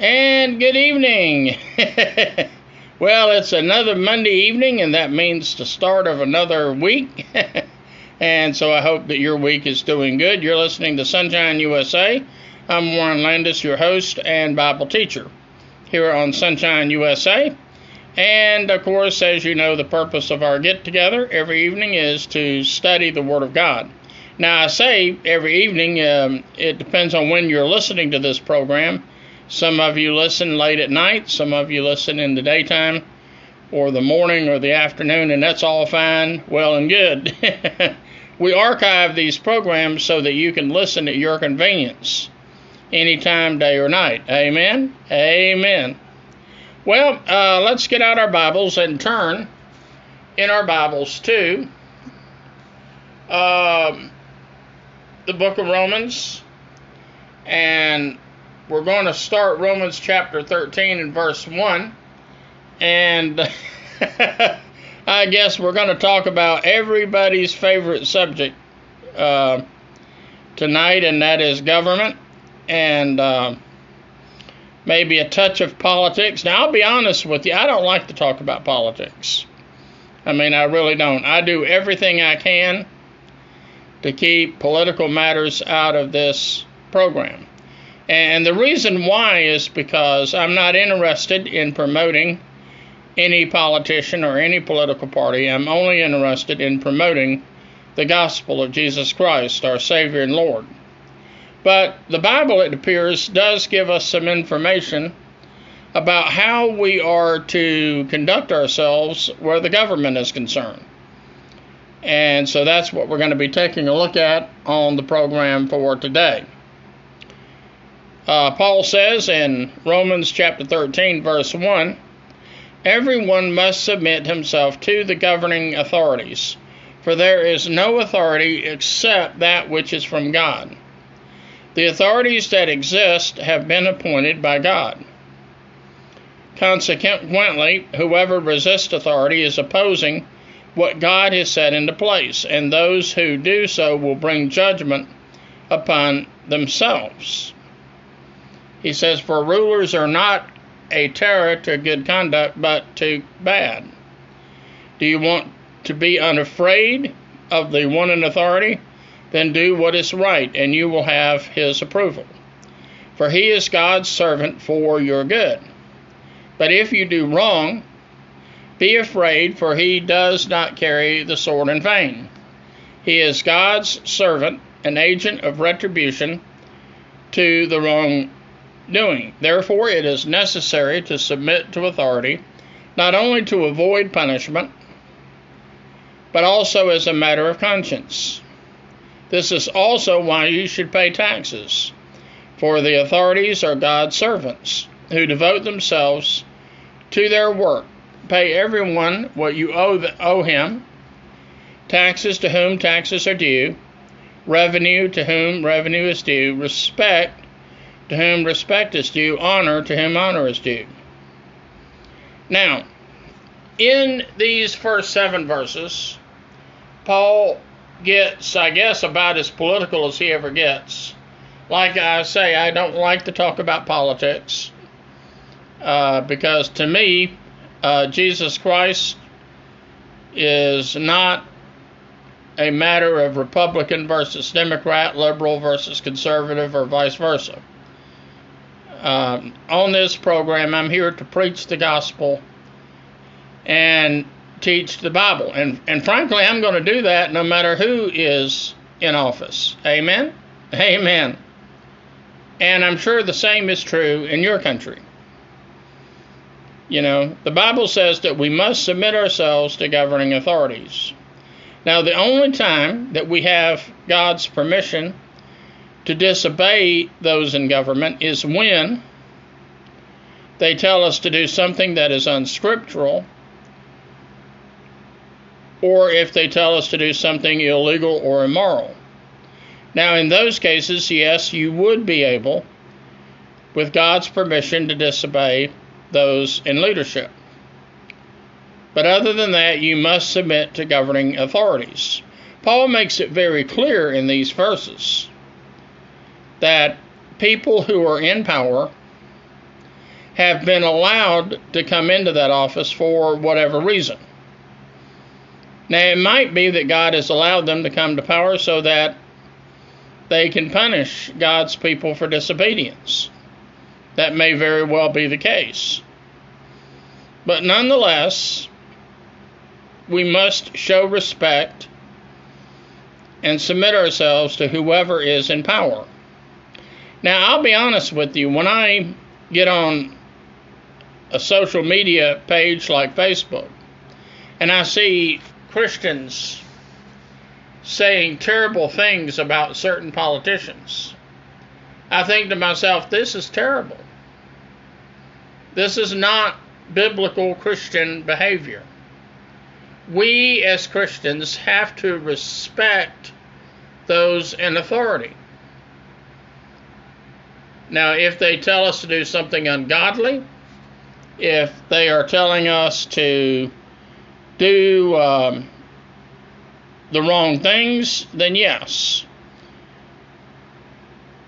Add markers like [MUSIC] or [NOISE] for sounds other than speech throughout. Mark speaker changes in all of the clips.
Speaker 1: And good evening. [LAUGHS] well, it's another Monday evening, and that means the start of another week. [LAUGHS] and so I hope that your week is doing good. You're listening to Sonshine USA. I'm Warren Landis, your host and Bible teacher here on Sonshine USA. And of course, as you know, the purpose of our get together every evening is to study the Word of God. Now, I say every evening, um, it depends on when you're listening to this program. Some of you listen late at night, some of you listen in the daytime or the morning or the afternoon, and that's all fine, well, and good. [LAUGHS] we archive these programs so that you can listen at your convenience anytime, day or night. Amen? Amen. Well, uh, let's get out our Bibles and turn in our Bibles to uh, the book of Romans. And we're going to start Romans chapter 13 and verse 1. And [LAUGHS] I guess we're going to talk about everybody's favorite subject uh, tonight, and that is government and uh, maybe a touch of politics. Now, I'll be honest with you, I don't like to talk about politics. I mean, I really don't. I do everything I can to keep political matters out of this program. And the reason why is because I'm not interested in promoting any politician or any political party. I'm only interested in promoting the gospel of Jesus Christ, our Savior and Lord. But the Bible, it appears, does give us some information about how we are to conduct ourselves where the government is concerned. And so that's what we're going to be taking a look at on the program for today. Uh, Paul says in Romans chapter 13, verse 1 Everyone must submit himself to the governing authorities, for there is no authority except that which is from God. The authorities that exist have been appointed by God. Consequently, whoever resists authority is opposing what God has set into place, and those who do so will bring judgment upon themselves. He says, For rulers are not a terror to good conduct, but to bad. Do you want to be unafraid of the one in authority? Then do what is right, and you will have his approval. For he is God's servant for your good. But if you do wrong, be afraid, for he does not carry the sword in vain. He is God's servant, an agent of retribution to the wrong doing. Therefore, it is necessary to submit to authority, not only to avoid punishment, but also as a matter of conscience. This is also why you should pay taxes, for the authorities are God's servants who devote themselves to their work. Pay everyone what you owe, the, owe him taxes to whom taxes are due, revenue to whom revenue is due, respect to whom respect is due, honor to whom honor is due. Now, in these first seven verses, Paul gets, I guess, about as political as he ever gets. Like I say, I don't like to talk about politics uh, because to me, uh, Jesus Christ is not a matter of Republican versus Democrat, liberal versus conservative, or vice versa. Um, on this program, I'm here to preach the gospel and teach the Bible. And, and frankly, I'm going to do that no matter who is in office. Amen? Amen. And I'm sure the same is true in your country. You know, the Bible says that we must submit ourselves to governing authorities. Now, the only time that we have God's permission to disobey those in government is when they tell us to do something that is unscriptural, or if they tell us to do something illegal or immoral. Now, in those cases, yes, you would be able, with God's permission, to disobey those in leadership. But other than that, you must submit to governing authorities. Paul makes it very clear in these verses that people who are in power have been allowed to come into that office for whatever reason. Now, it might be that God has allowed them to come to power so that they can punish God's people for disobedience. That may very well be the case. But nonetheless, we must show respect and submit ourselves to whoever is in power. Now, I'll be honest with you, when I get on a social media page like Facebook and I see Christians saying terrible things about certain politicians, I think to myself, this is terrible. This is not biblical Christian behavior. We as Christians have to respect those in authority. Now, if they tell us to do something ungodly, if they are telling us to do um, the wrong things, then yes.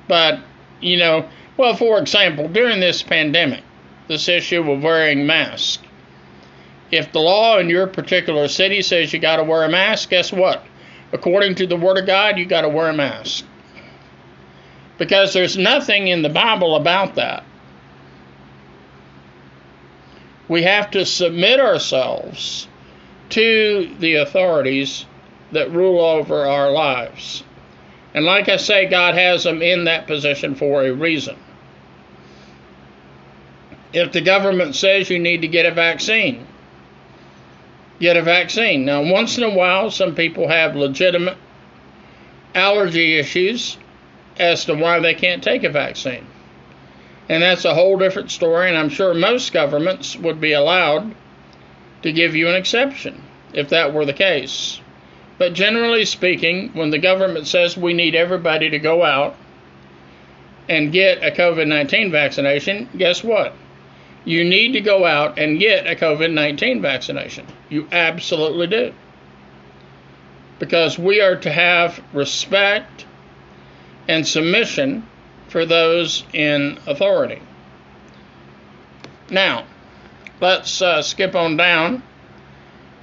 Speaker 1: But, you know, well, for example, during this pandemic, this issue of wearing masks, if the law in your particular city says you got to wear a mask, guess what? According to the Word of God, you got to wear a mask because there's nothing in the Bible about that. We have to submit ourselves to the authorities that rule over our lives. And like I say, God has them in that position for a reason. If the government says you need to get a vaccine, get a vaccine. Now, once in a while, some people have legitimate allergy issues as to why they can't take a vaccine. And that's a whole different story, and I'm sure most governments would be allowed to give you an exception if that were the case. But generally speaking, when the government says we need everybody to go out and get a COVID 19 vaccination, guess what? You need to go out and get a COVID 19 vaccination. You absolutely do. Because we are to have respect and submission for those in authority. Now, let's uh, skip on down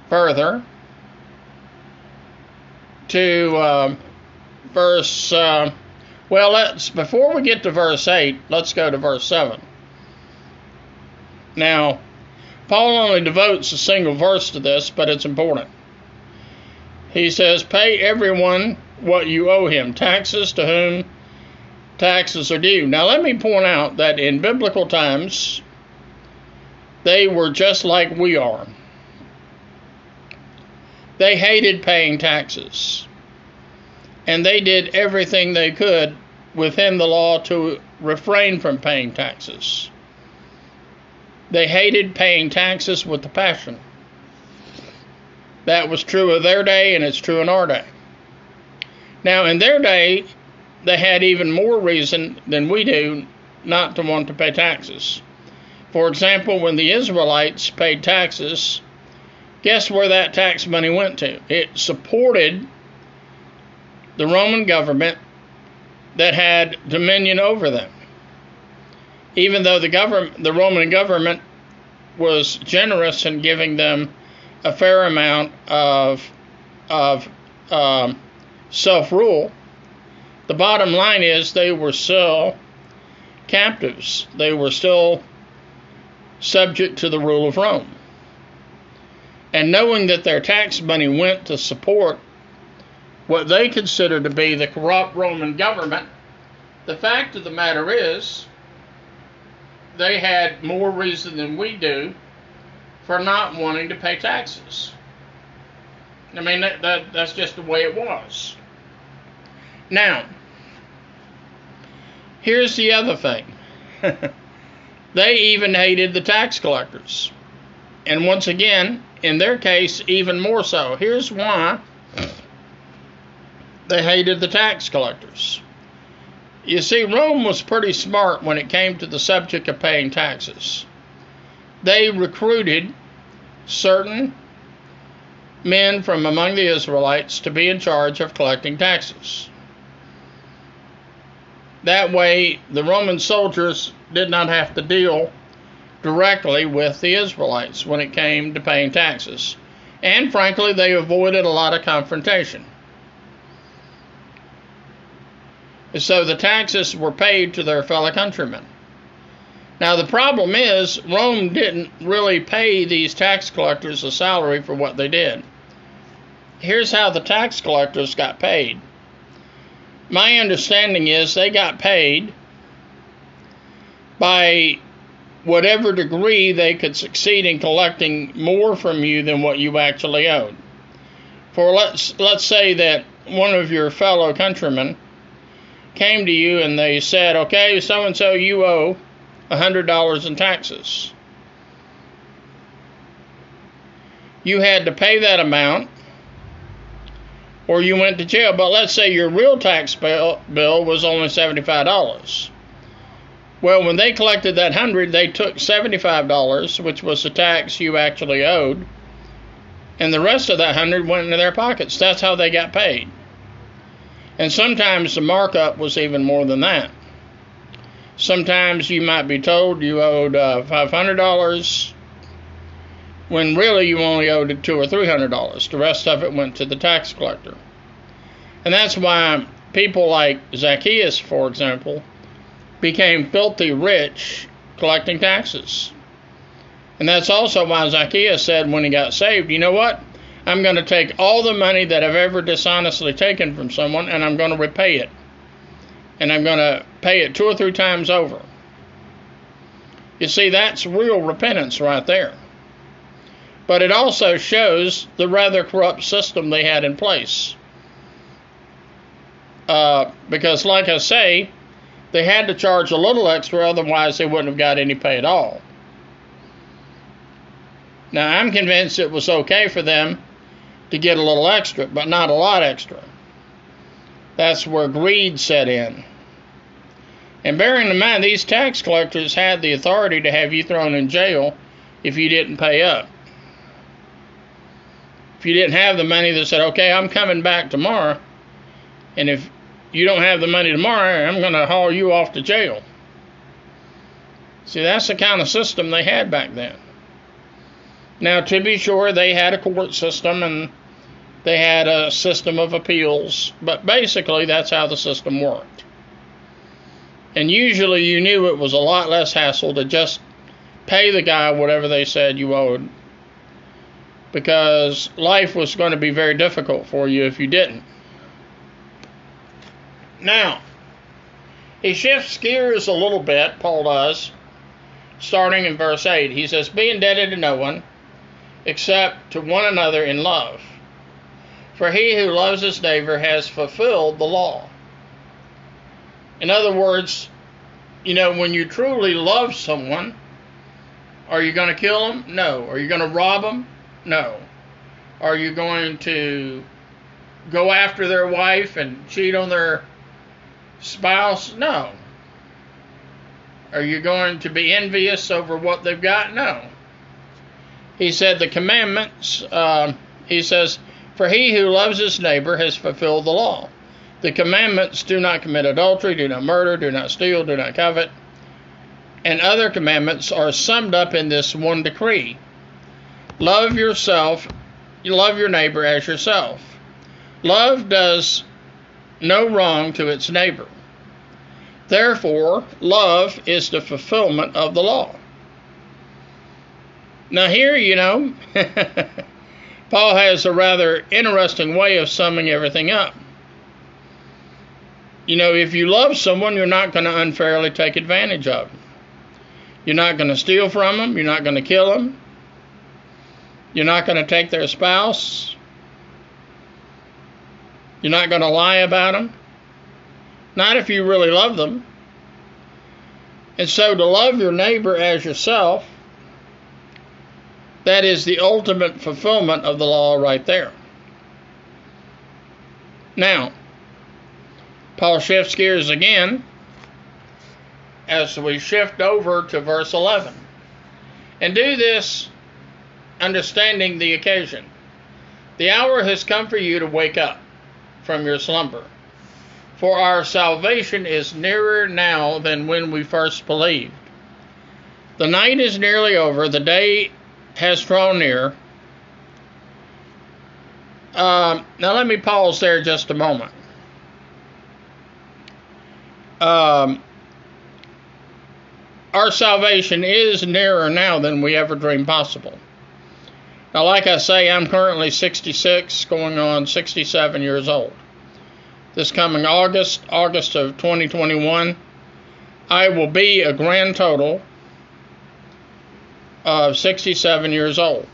Speaker 1: further to uh, verse. Uh, well, let's before we get to verse eight, let's go to verse seven. Now, Paul only devotes a single verse to this, but it's important. He says, "Pay everyone what you owe him, taxes to whom taxes are due. Now, let me point out that in biblical times, they were just like we are. They hated paying taxes, and they did everything they could within the law to refrain from paying taxes. They hated paying taxes with a passion. That was true of their day, and it's true in our day. Now, in their day, they had even more reason than we do not to want to pay taxes. For example, when the Israelites paid taxes, guess where that tax money went to? It supported the Roman government that had dominion over them. Even though the government, the Roman government was generous in giving them a fair amount of of um, self rule, the bottom line is they were still captives. They were still subject to the rule of Rome. And knowing that their tax money went to support what they considered to be the corrupt Roman government, the fact of the matter is they had more reason than we do for not wanting to pay taxes. I mean, that, that, that's just the way it was. Now, here's the other thing [LAUGHS] they even hated the tax collectors. And once again, in their case, even more so. Here's why they hated the tax collectors. You see, Rome was pretty smart when it came to the subject of paying taxes. They recruited certain men from among the Israelites to be in charge of collecting taxes. That way, the Roman soldiers did not have to deal directly with the Israelites when it came to paying taxes. And frankly, they avoided a lot of confrontation. So the taxes were paid to their fellow countrymen. Now, the problem is, Rome didn't really pay these tax collectors a salary for what they did. Here's how the tax collectors got paid. My understanding is they got paid by whatever degree they could succeed in collecting more from you than what you actually owed. For let's let's say that one of your fellow countrymen came to you and they said, "Okay, so and so you owe $100 in taxes." You had to pay that amount or you went to jail. But let's say your real tax bill, bill was only $75. Well, when they collected that 100, they took $75, which was the tax you actually owed, and the rest of that 100 went into their pockets. That's how they got paid. And sometimes the markup was even more than that. Sometimes you might be told you owed uh, $500 when really you only owed two or three hundred dollars. The rest of it went to the tax collector. And that's why people like Zacchaeus, for example, became filthy rich collecting taxes. And that's also why Zacchaeus said when he got saved, you know what? I'm going to take all the money that I've ever dishonestly taken from someone and I'm going to repay it. And I'm going to pay it two or three times over. You see, that's real repentance right there but it also shows the rather corrupt system they had in place. Uh, because, like I say, they had to charge a little extra, otherwise, they wouldn't have got any pay at all. Now, I'm convinced it was okay for them to get a little extra, but not a lot extra. That's where greed set in. And bearing in mind, these tax collectors had the authority to have you thrown in jail if you didn't pay up if you didn't have the money that said, okay, I'm coming back tomorrow, and if you don't have the money tomorrow, I'm going to haul you off to jail. See, that's the kind of system they had back then. Now, to be sure, they had a court system and they had a system of appeals, but basically, that's how the system worked. And usually, you knew it was a lot less hassle to just pay the guy whatever they said you owed because life was going to be very difficult for you if you didn't. Now, he shifts gears a little bit, Paul does, starting in verse 8. He says, Be indebted to no one except to one another in love. For he who loves his neighbor has fulfilled the law. In other words, you know, when you truly love someone, are you going to kill them? No. Are you going to rob them? No. Are you going to go after their wife and cheat on their spouse? No. Are you going to be envious over what they've got? No. He said the commandments, uh, he says, For he who loves his neighbor has fulfilled the law. The commandments do not commit adultery, do not murder, do not steal, do not covet. And other commandments are summed up in this one decree Love yourself, you love your neighbor as yourself. Love does no wrong to its neighbor. Therefore, love is the fulfillment of the law. Now, here, you know, [LAUGHS] Paul has a rather interesting way of summing everything up. You know, if you love someone, you're not going to unfairly take advantage of them. You're not going to steal from them. You're not going to kill them. You're not going to take their spouse. You're not going to lie about them. Not if you really love them. And so to love your neighbor as yourself, that is the ultimate fulfillment of the law right there. Now, Paul shifts gears again as we shift over to verse 11. And do this understanding the occasion. The hour has come for you to wake up from your slumber. For our salvation is nearer now than when we first believed. The night is nearly over, the day has drawn near. Um, now, let me pause there just a moment. Um, our salvation is nearer now than we ever dreamed possible. Now, like I say, I'm currently 66, going on 67 years old. This coming August, August of 2021, I will be a grand total of 67 years old.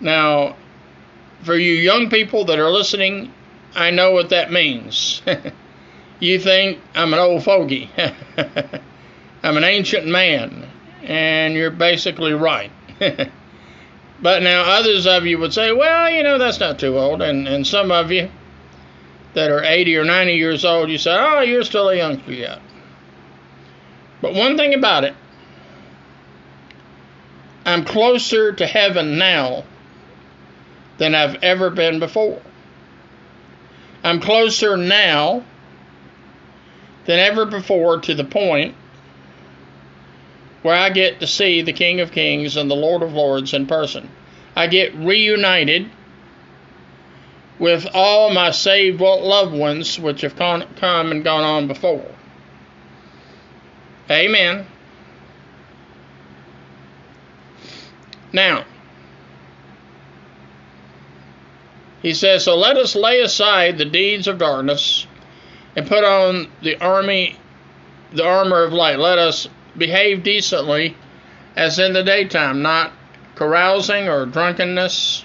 Speaker 1: Now, for you young people that are listening, I know what that means. [LAUGHS] you think I'm an old fogey. [LAUGHS] I'm an ancient man, and you're basically right. [LAUGHS] but now others of you would say, well, you know, that's not too old. And, and some of you that are 80 or 90 years old, you say, oh, you're still a youngster yet. But one thing about it, I'm closer to heaven now than I've ever been before. I'm closer now than ever before to the point where I get to see the King of Kings and the Lord of Lords in person. I get reunited with all my saved loved ones which have come and gone on before. Amen. Now, he says, So let us lay aside the deeds of darkness and put on the army the armor of light. Let us behave decently as in the daytime, not carousing or drunkenness,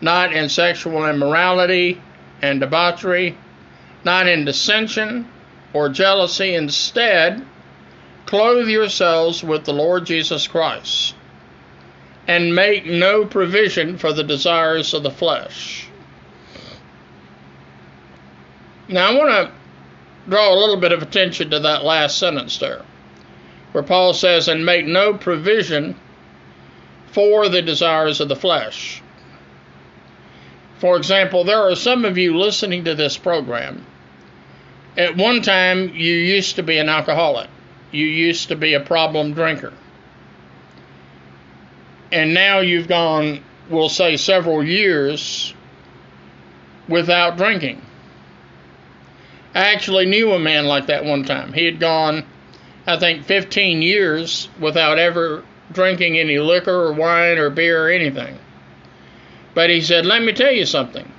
Speaker 1: not in sexual immorality and debauchery, not in dissension or jealousy. Instead, clothe yourselves with the Lord Jesus Christ and make no provision for the desires of the flesh. Now, I want to draw a little bit of attention to that last sentence there, where Paul says, and make no provision for the desires of the flesh. For example, there are some of you listening to this program. At one time, you used to be an alcoholic, you used to be a problem drinker and now you've gone, we'll say, several years without drinking. I actually knew a man like that one time. He had gone, I think, 15 years without ever drinking any liquor or wine or beer or anything. But he said, Let me tell you something.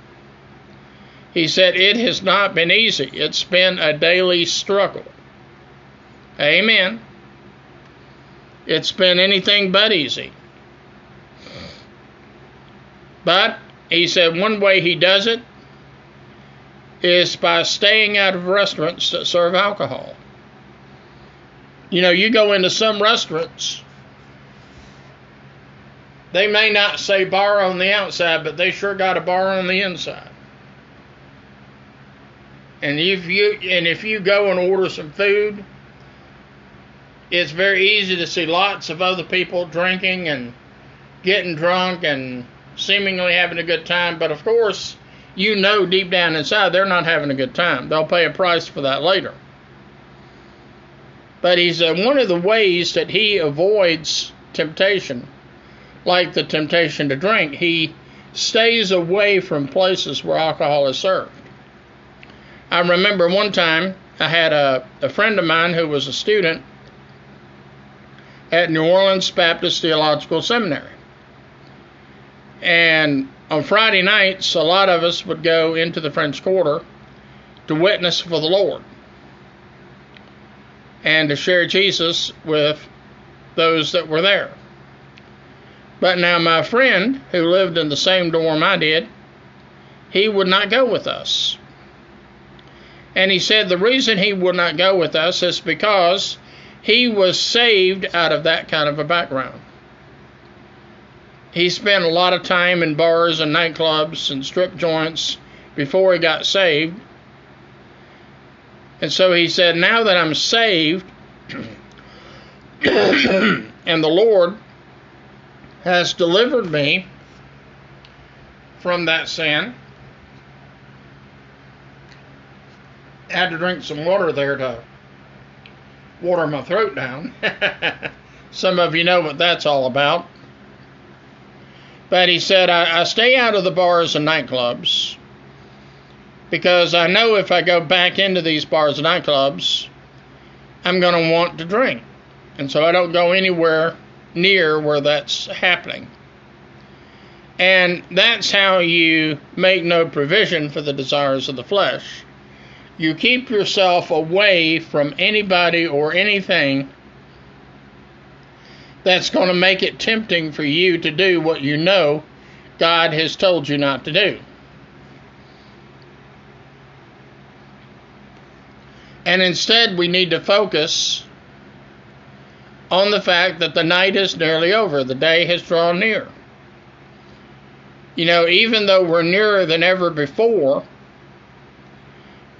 Speaker 1: He said, It has not been easy. It's been a daily struggle. Amen. It's been anything but easy. But he said one way he does it is by staying out of restaurants that serve alcohol. You know, you go into some restaurants, they may not say bar on the outside, but they sure got a bar on the inside. And if you and if you go and order some food, it's very easy to see lots of other people drinking and getting drunk and seemingly having a good time, but of course, you know deep down inside they're not having a good time. They'll pay a price for that later. But he's uh, one of the ways that he avoids temptation, like the temptation to drink, he stays away from places where alcohol is served. I remember one time I had a, a friend of mine who was a student at New Orleans Baptist Theological Seminary. And on Friday nights, a lot of us would go into the French Quarter to witness for the Lord and to share Jesus with those that were there. But now, my friend who lived in the same dorm I did, he would not go with us. And he said the reason he would not go with us is because he was saved out of that kind of a background he spent a lot of time in bars and nightclubs and strip joints before he got saved. And so he said, Now that I'm saved, [COUGHS] and the Lord has delivered me from that sin. I had to drink some water there to water my throat down. [LAUGHS] Some of you know what that's all about. But he said, I, I stay out of the bars and nightclubs because I know if I go back into these bars and nightclubs, I'm going to want to drink. And so I don't go anywhere near where that's happening. And that's how you make no provision for the desires of the flesh. You keep yourself away from anybody or anything that's going to make it tempting for you to do what you know God has told you not to do. And instead, we need to focus on the fact that the night is nearly over, the day has drawn near. You know, even though we're nearer than ever before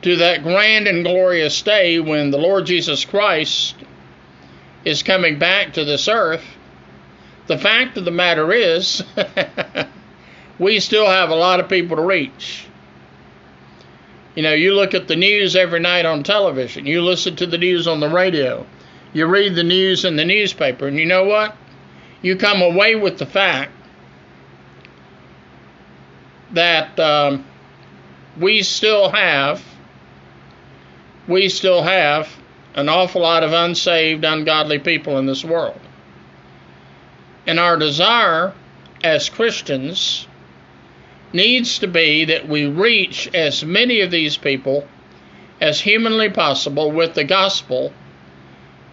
Speaker 1: to that grand and glorious day when the Lord Jesus Christ is coming back to this earth, the fact of the matter is, [LAUGHS] we still have a lot of people to reach. You know, you look at the news every night on television, you listen to the news on the radio, you read the news in the newspaper, and you know what? You come away with the fact that um, we still have we still have an awful lot of unsaved, ungodly people in this world. And our desire as Christians needs to be that we reach as many of these people as humanly possible with the gospel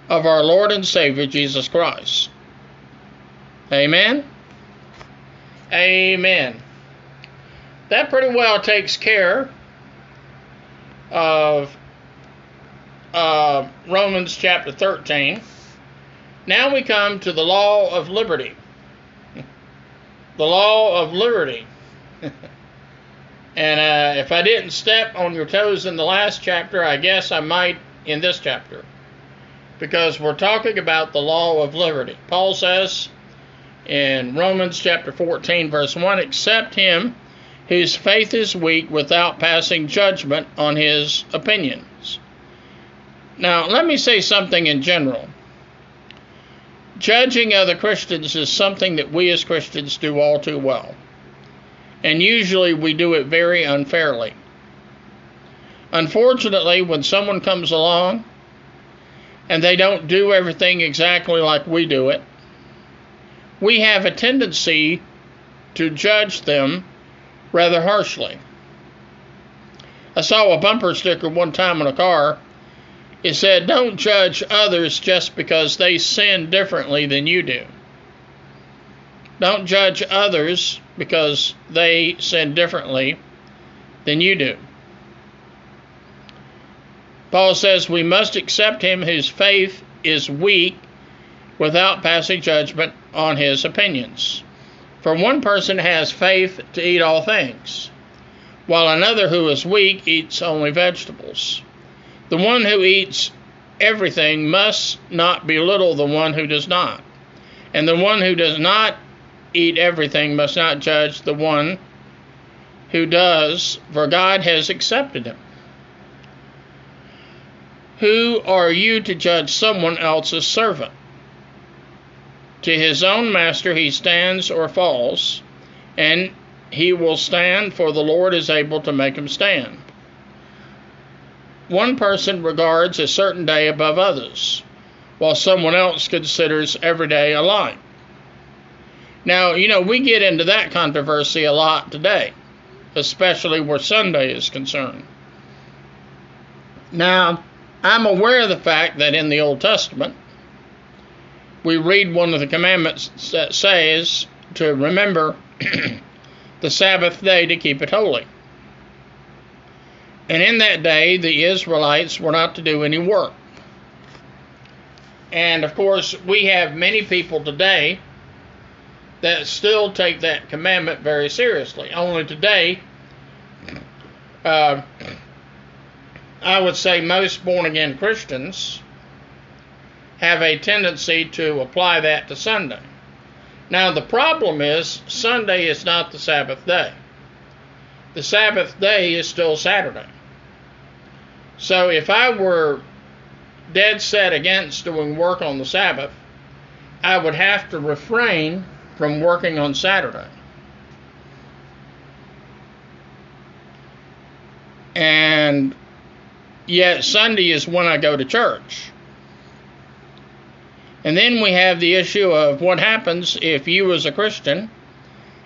Speaker 1: of our Lord and Savior Jesus Christ. Amen? Amen. That pretty well takes care of uh, Romans chapter 13. Now we come to the law of liberty. [LAUGHS] the law of liberty. [LAUGHS] and uh, if I didn't step on your toes in the last chapter, I guess I might in this chapter. Because we're talking about the law of liberty. Paul says in Romans chapter 14, verse 1 Accept him whose faith is weak without passing judgment on his opinions. Now, let me say something in general. Judging other Christians is something that we as Christians do all too well. And usually we do it very unfairly. Unfortunately, when someone comes along and they don't do everything exactly like we do it, we have a tendency to judge them rather harshly. I saw a bumper sticker one time on a car. It said, Don't judge others just because they sin differently than you do. Don't judge others because they sin differently than you do. Paul says we must accept him whose faith is weak without passing judgment on his opinions. For one person has faith to eat all things, while another who is weak eats only vegetables. The one who eats everything must not belittle the one who does not, and the one who does not eat everything must not judge the one who does, for God has accepted him. Who are you to judge someone else's servant? To his own master he stands or falls, and he will stand, for the Lord is able to make him stand. One person regards a certain day above others, while someone else considers every day alike. Now, you know, we get into that controversy a lot today, especially where Sunday is concerned. Now, I'm aware of the fact that in the Old Testament, we read one of the commandments that says to remember [CLEARS THROAT] the Sabbath day to keep it holy. And in that day, the Israelites were not to do any work. And of course, we have many people today that still take that commandment very seriously. Only today, uh, I would say most born again Christians have a tendency to apply that to Sunday. Now, the problem is Sunday is not the Sabbath day. The Sabbath day is still Saturday. So, if I were dead set against doing work on the Sabbath, I would have to refrain from working on Saturday. And yet, Sunday is when I go to church. And then we have the issue of what happens if you, as a Christian,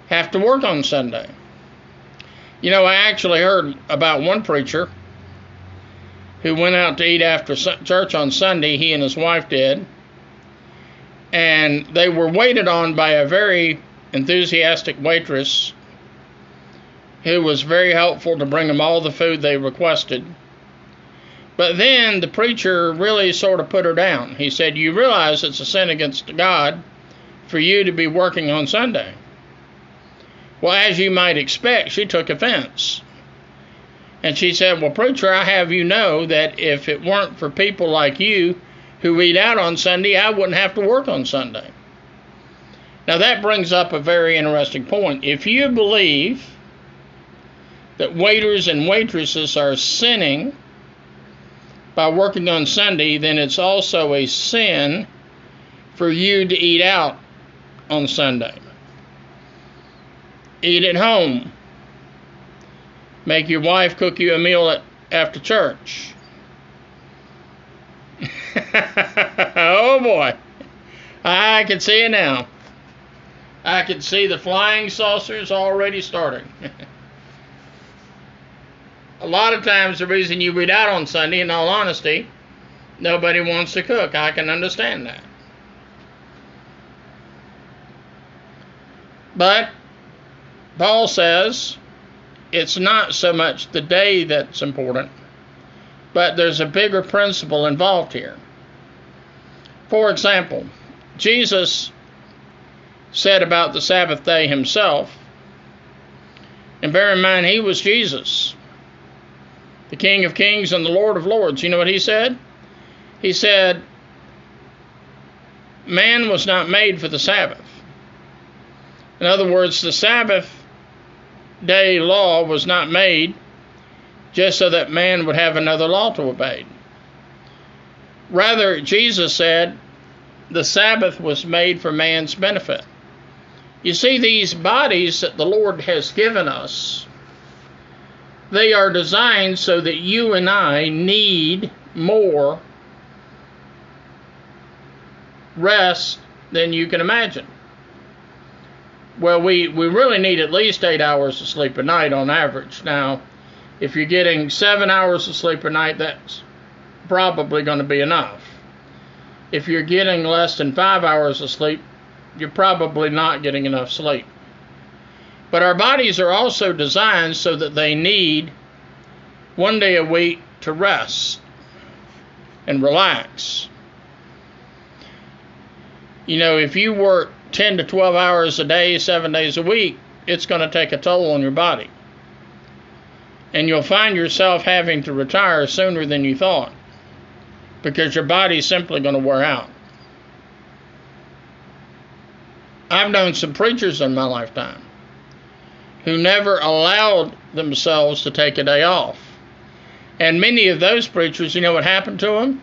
Speaker 1: have to work on Sunday. You know, I actually heard about one preacher who went out to eat after church on Sunday, he and his wife did, and they were waited on by a very enthusiastic waitress who was very helpful to bring them all the food they requested. But then the preacher really sort of put her down. He said, You realize it's a sin against God for you to be working on Sunday. Well, as you might expect, she took offense. And she said, Well, preacher, I have you know that if it weren't for people like you who eat out on Sunday, I wouldn't have to work on Sunday. Now, that brings up a very interesting point. If you believe that waiters and waitresses are sinning by working on Sunday, then it's also a sin for you to eat out on Sunday. Eat at home. Make your wife cook you a meal at, after church. [LAUGHS] oh boy. I can see it now. I can see the flying saucers already starting. [LAUGHS] a lot of times the reason you read out on Sunday, in all honesty, nobody wants to cook. I can understand that. But Paul says it's not so much the day that's important, but there's a bigger principle involved here. For example, Jesus said about the Sabbath day himself, and bear in mind, he was Jesus the King of Kings and the Lord of Lords. You know what he said? He said, Man was not made for the Sabbath. In other words, the Sabbath day law was not made just so that man would have another law to obey. Rather, Jesus said the Sabbath was made for man's benefit. You see, these bodies that the Lord has given us they are designed so that you and I need more rest than you can imagine. Well, we, we really need at least eight hours of sleep a night on average. Now, if you're getting seven hours of sleep a night, that's probably going to be enough. If you're getting less than five hours of sleep, you're probably not getting enough sleep. But our bodies are also designed so that they need one day a week to rest and relax. You know, if you work 10 to 12 hours a day, seven days a week, it's going to take a toll on your body. And you'll find yourself having to retire sooner than you thought because your body's simply going to wear out. I've known some preachers in my lifetime who never allowed themselves to take a day off. And many of those preachers, you know what happened to them?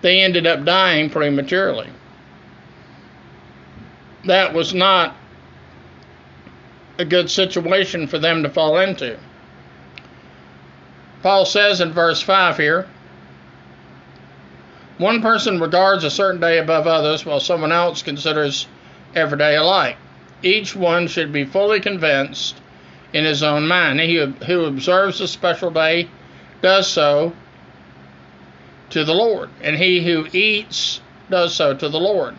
Speaker 1: They ended up dying prematurely. That was not a good situation for them to fall into. Paul says in verse 5 here one person regards a certain day above others, while someone else considers every day alike each one should be fully convinced in his own mind. He who observes a special day does so to the Lord, and he who eats does so to the Lord.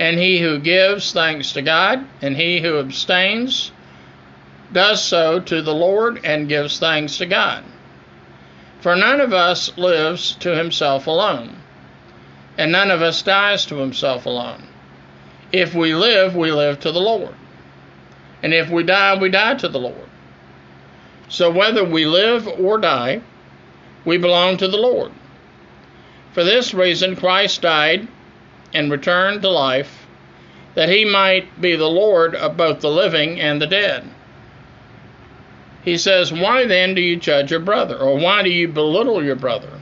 Speaker 1: And he who gives thanks to God, and he who abstains does so to the Lord and gives thanks to God. For none of us lives to himself alone, and none of us dies to himself alone. If we live, we live to the Lord. And if we die, we die to the Lord. So whether we live or die, we belong to the Lord. For this reason, Christ died and returned to life, that he might be the Lord of both the living and the dead. He says, Why then do you judge your brother? Or why do you belittle your brother?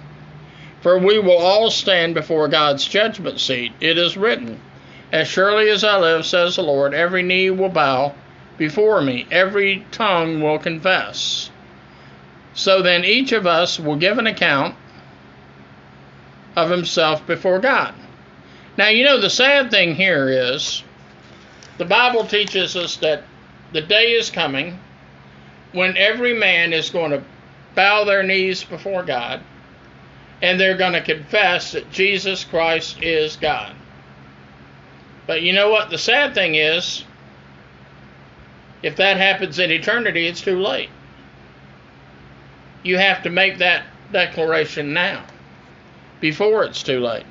Speaker 1: For we will all stand before God's judgment seat. It is written, As surely as I live, says the Lord, every knee will bow before me, every tongue will confess. So then each of us will give an account of himself before God. Now, you know, the sad thing here is the Bible teaches us that the day is coming when every man is going to bow their knees before God and they're going to confess that Jesus Christ is God. But you know what? The sad thing is, if that happens in eternity, it's too late. You have to make that declaration now, before it's too late.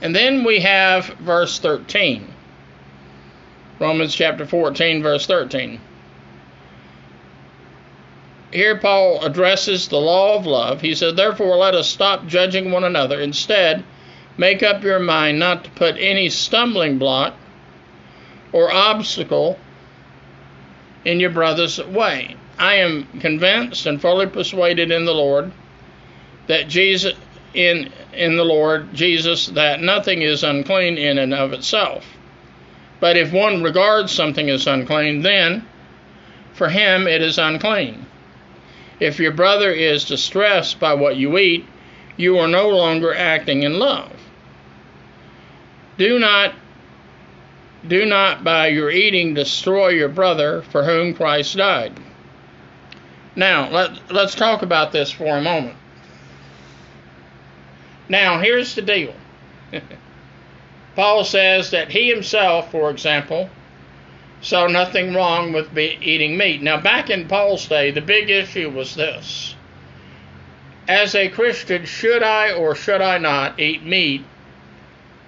Speaker 1: And then we have verse 13. Romans chapter 14, verse 13 here Paul addresses the law of love. He said, Therefore, let us stop judging one another. Instead, make up your mind not to put any stumbling block or obstacle in your brother's way. I am convinced and fully persuaded in the Lord that Jesus in in the Lord Jesus that nothing is unclean in and of itself. But if one regards something as unclean, then for him it is unclean. If your brother is distressed by what you eat, you are no longer acting in love. Do not do not by your eating destroy your brother for whom Christ died. Now, let, let's talk about this for a moment. Now, here's the deal. [LAUGHS] Paul says that he himself, for example, saw nothing wrong with eating meat. Now, back in Paul's day, the big issue was this. As a Christian, should I or should I not eat meat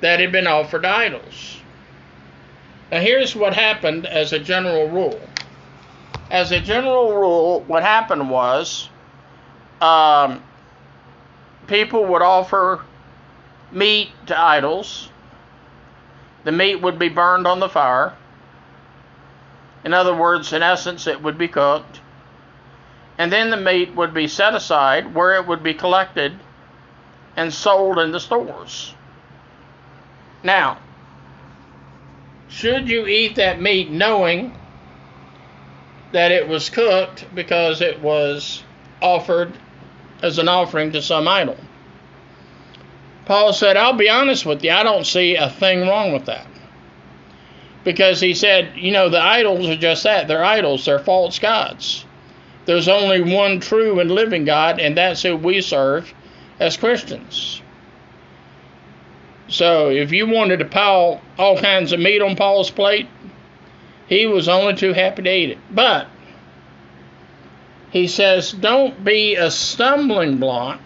Speaker 1: that had been offered to idols? Now, here's what happened as a general rule. As a general rule, what happened was um, people would offer meat to idols. The meat would be burned on the fire in other words, in essence, it would be cooked. And then the meat would be set aside where it would be collected and sold in the stores. Now, should you eat that meat knowing that it was cooked because it was offered as an offering to some idol? Paul said, I'll be honest with you, I don't see a thing wrong with that because he said, you know, the idols are just that. They're idols, they're false gods. There's only one true and living God, and that's who we serve as Christians. So if you wanted to pile all kinds of meat on Paul's plate, he was only too happy to eat it. But he says, don't be a stumbling block.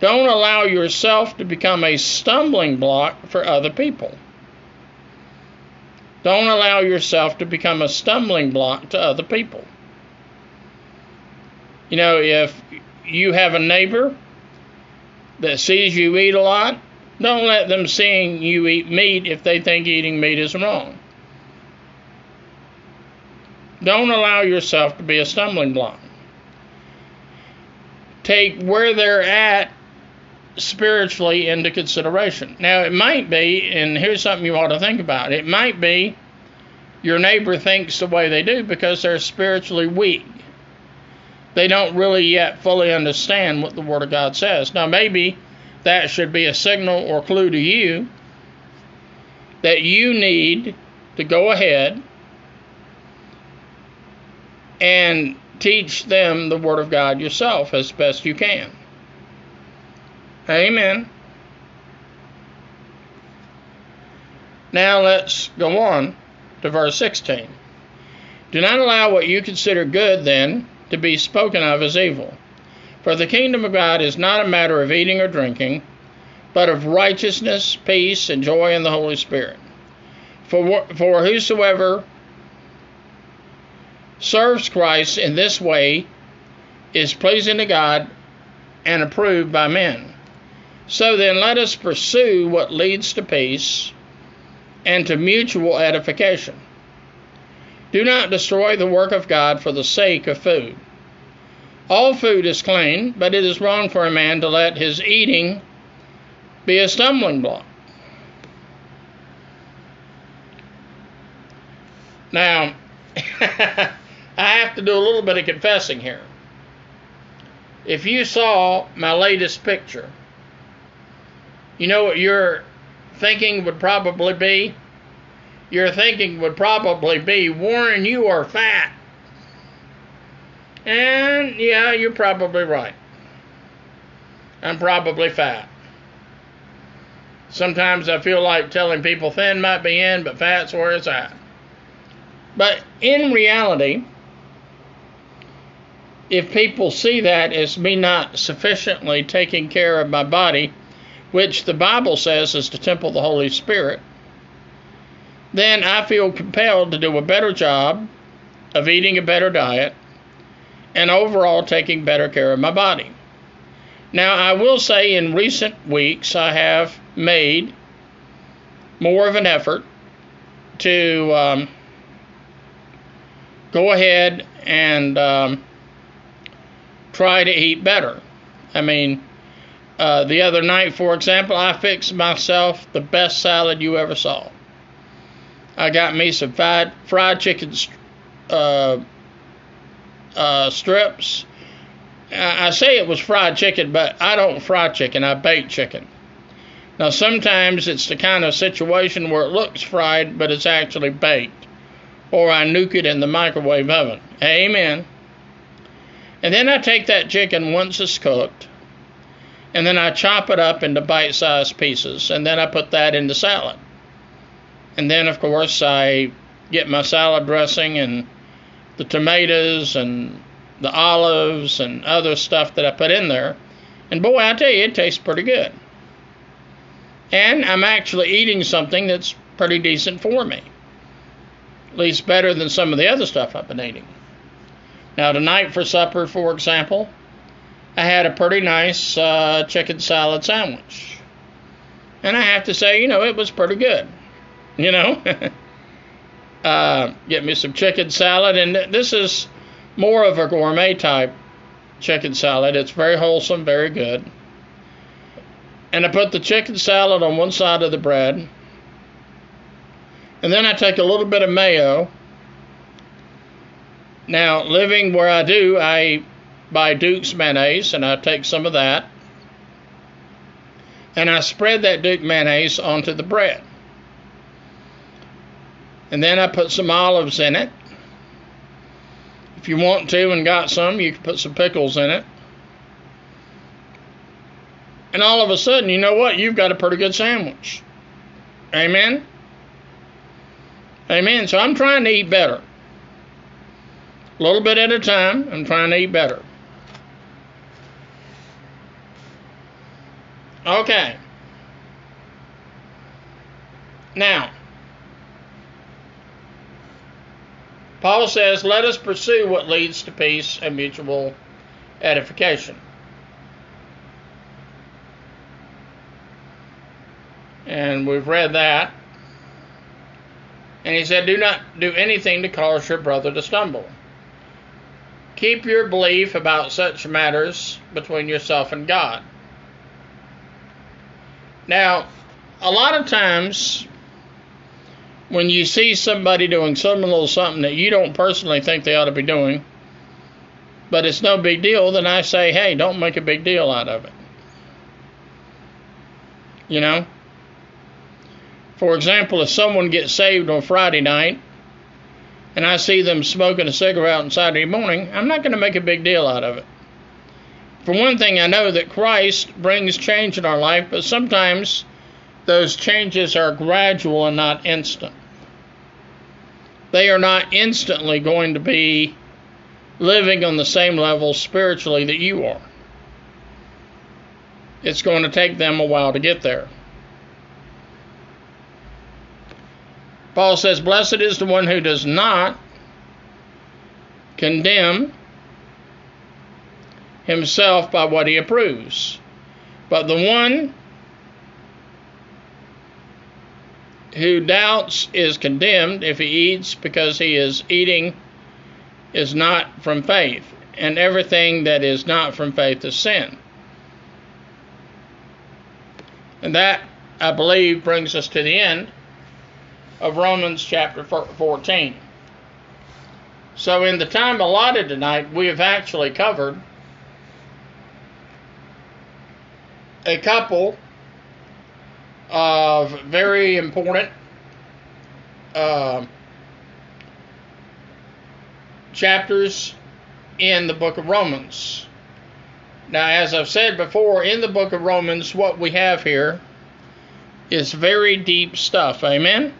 Speaker 1: Don't allow yourself to become a stumbling block for other people. Don't allow yourself to become a stumbling block to other people. You know, if you have a neighbor that sees you eat a lot, don't let them seeing you eat meat if they think eating meat is wrong. Don't allow yourself to be a stumbling block. Take where they're at spiritually into consideration. Now, it might be, and here's something you ought to think about it might be your neighbor thinks the way they do because they're spiritually weak. They don't really yet fully understand what the Word of God says. Now, maybe that should be a signal or clue to you that you need to go ahead and teach them the Word of God yourself as best you can. Amen. Now let's go on to verse 16. Do not allow what you consider good, then, to be spoken of as evil. For the kingdom of God is not a matter of eating or drinking, but of righteousness, peace, and joy in the Holy Spirit. For, for whosoever serves Christ in this way is pleasing to God and approved by men. So then, let us pursue what leads to peace and to mutual edification. Do not destroy the work of God for the sake of food. All food is clean, but it is wrong for a man to let his eating be a stumbling block. Now, [LAUGHS] I have to do a little bit of confessing here. If you saw my latest picture, you know what your thinking would probably be? Your thinking would probably be, Warren, you are fat. And yeah, you're probably right. I'm probably fat. Sometimes I feel like telling people thin might be in, but fat's where it's at. But in reality, if people see that as me not sufficiently taking care of my body, which the Bible says is the temple of the Holy Spirit, then I feel compelled to do a better job of eating a better diet and overall taking better care of my body. Now, I will say in recent weeks I have made more of an effort to um, go ahead and um, try to eat better. I mean, uh, the other night, for example, I fixed myself the best salad you ever saw. I got me some fried, fried chicken uh, uh, strips. I say it was fried chicken, but I don't fry chicken, I bake chicken. Now, sometimes it's the kind of situation where it looks fried, but it's actually baked. Or I nuke it in the microwave oven. Amen. And then I take that chicken once it's cooked, and then I chop it up into bite sized pieces, and then I put that in the salad. And then, of course, I get my salad dressing and the tomatoes and the olives and other stuff that I put in there. And boy, I tell you, it tastes pretty good. And I'm actually eating something that's pretty decent for me. At least better than some of the other stuff I've been eating. Now, tonight for supper, for example, I had a pretty nice uh, chicken salad sandwich. And I have to say, you know, it was pretty good. [LAUGHS] You know? [LAUGHS] uh, get me some chicken salad, and this is more of a gourmet type chicken salad. It's very wholesome, very good. And I put the chicken salad on one side of the bread, and then I take a little bit of mayo. Now, living where I do, I buy Duke's mayonnaise, and I take some of that, and I spread that Duke mayonnaise onto the bread. And then I put some olives in it. If you want to and got some, you can put some pickles in it. And all of a sudden, you know what? You've got a pretty good sandwich. Amen? Amen. So I'm trying to eat better. A little bit at a time, I'm trying to eat better. Okay. Now, Paul says, Let us pursue what leads to peace and mutual edification. And we've read that. And he said, Do not do anything to cause your brother to stumble. Keep your belief about such matters between yourself and God. Now, a lot of times when you see somebody doing some little something that you don't personally think they ought to be doing, but it's no big deal, then I say, hey, don't make a big deal out of it. You know? For example, if someone gets saved on Friday night and I see them smoking a cigarette on Saturday morning, I'm not going to make a big deal out of it. For one thing, I know that Christ brings change in our life, but sometimes those changes are gradual and not instant they are not instantly going to be living on the same level spiritually that you are. It's going to take them a while to get there. Paul says, Blessed is the one who does not condemn himself by what he approves, but the one who doubts is condemned if he eats because he is eating is not from faith. and everything that is not from faith is sin. And that, I believe, brings us to the end of Romans chapter 14. So, in the time allotted tonight, we have actually covered a couple of very important uh, chapters in the book of Romans. Now, as I've said before, in the book of Romans, what we have here is very deep stuff. Amen?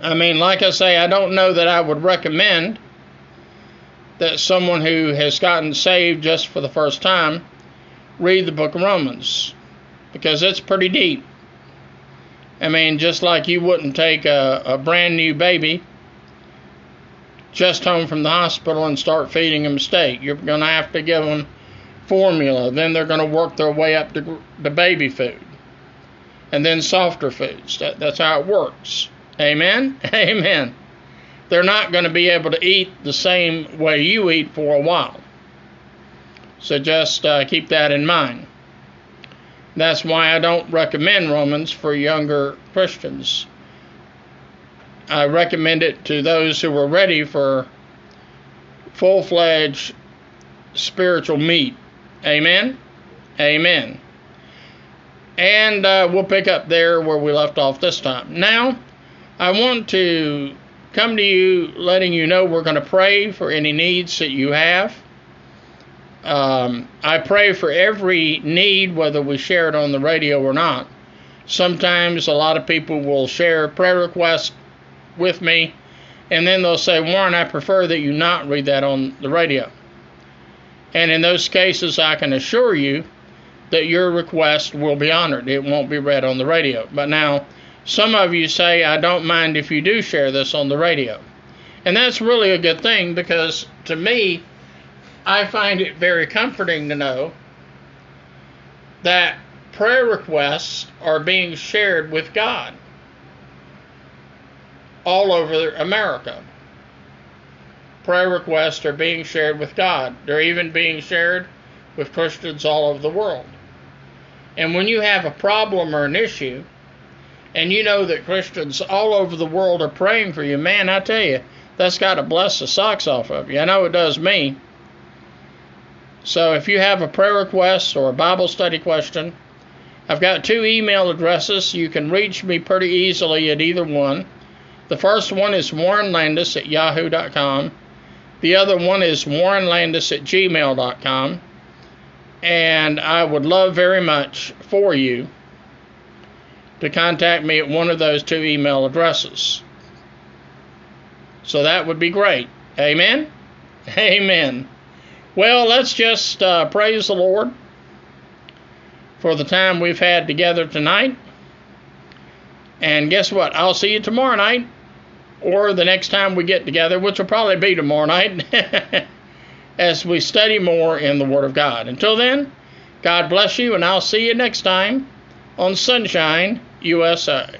Speaker 1: I mean, like I say, I don't know that I would recommend that someone who has gotten saved just for the first time read the book of Romans because it's pretty deep. I mean, just like you wouldn't take a, a brand new baby just home from the hospital and start feeding them steak. You're going to have to give them formula. Then they're going to work their way up to baby food. And then softer foods. That, that's how it works. Amen? [LAUGHS] Amen. They're not going to be able to eat the same way you eat for a while. So just uh, keep that in mind. That's why I don't recommend Romans for younger Christians. I recommend it to those who are ready for full fledged spiritual meat. Amen? Amen. And uh, we'll pick up there where we left off this time. Now, I want to come to you letting you know we're going to pray for any needs that you have. Um, I pray for every need, whether we share it on the radio or not. Sometimes a lot of people will share prayer requests with me, and then they'll say, Warren, I prefer that you not read that on the radio. And in those cases, I can assure you that your request will be honored. It won't be read on the radio. But now, some of you say, I don't mind if you do share this on the radio. And that's really a good thing because to me, I find it very comforting to know that prayer requests are being shared with God all over America. Prayer requests are being shared with God. They're even being shared with Christians all over the world. And when you have a problem or an issue, and you know that Christians all over the world are praying for you, man, I tell you, that's got to bless the socks off of you. I know it does me. So if you have a prayer request or a Bible study question, I've got two email addresses. You can reach me pretty easily at either one. The first one is Warren Landis at yahoo.com. The other one is Warren Landis at gmail.com. And I would love very much for you to contact me at one of those two email addresses. So that would be great. Amen? [LAUGHS] Amen. Well, let's just uh, praise the Lord for the time we've had together tonight. And guess what? I'll see you tomorrow night or the next time we get together, which will probably be tomorrow night, [LAUGHS] as we study more in the Word of God. Until then, God bless you, and I'll see you next time on Sonshine USA.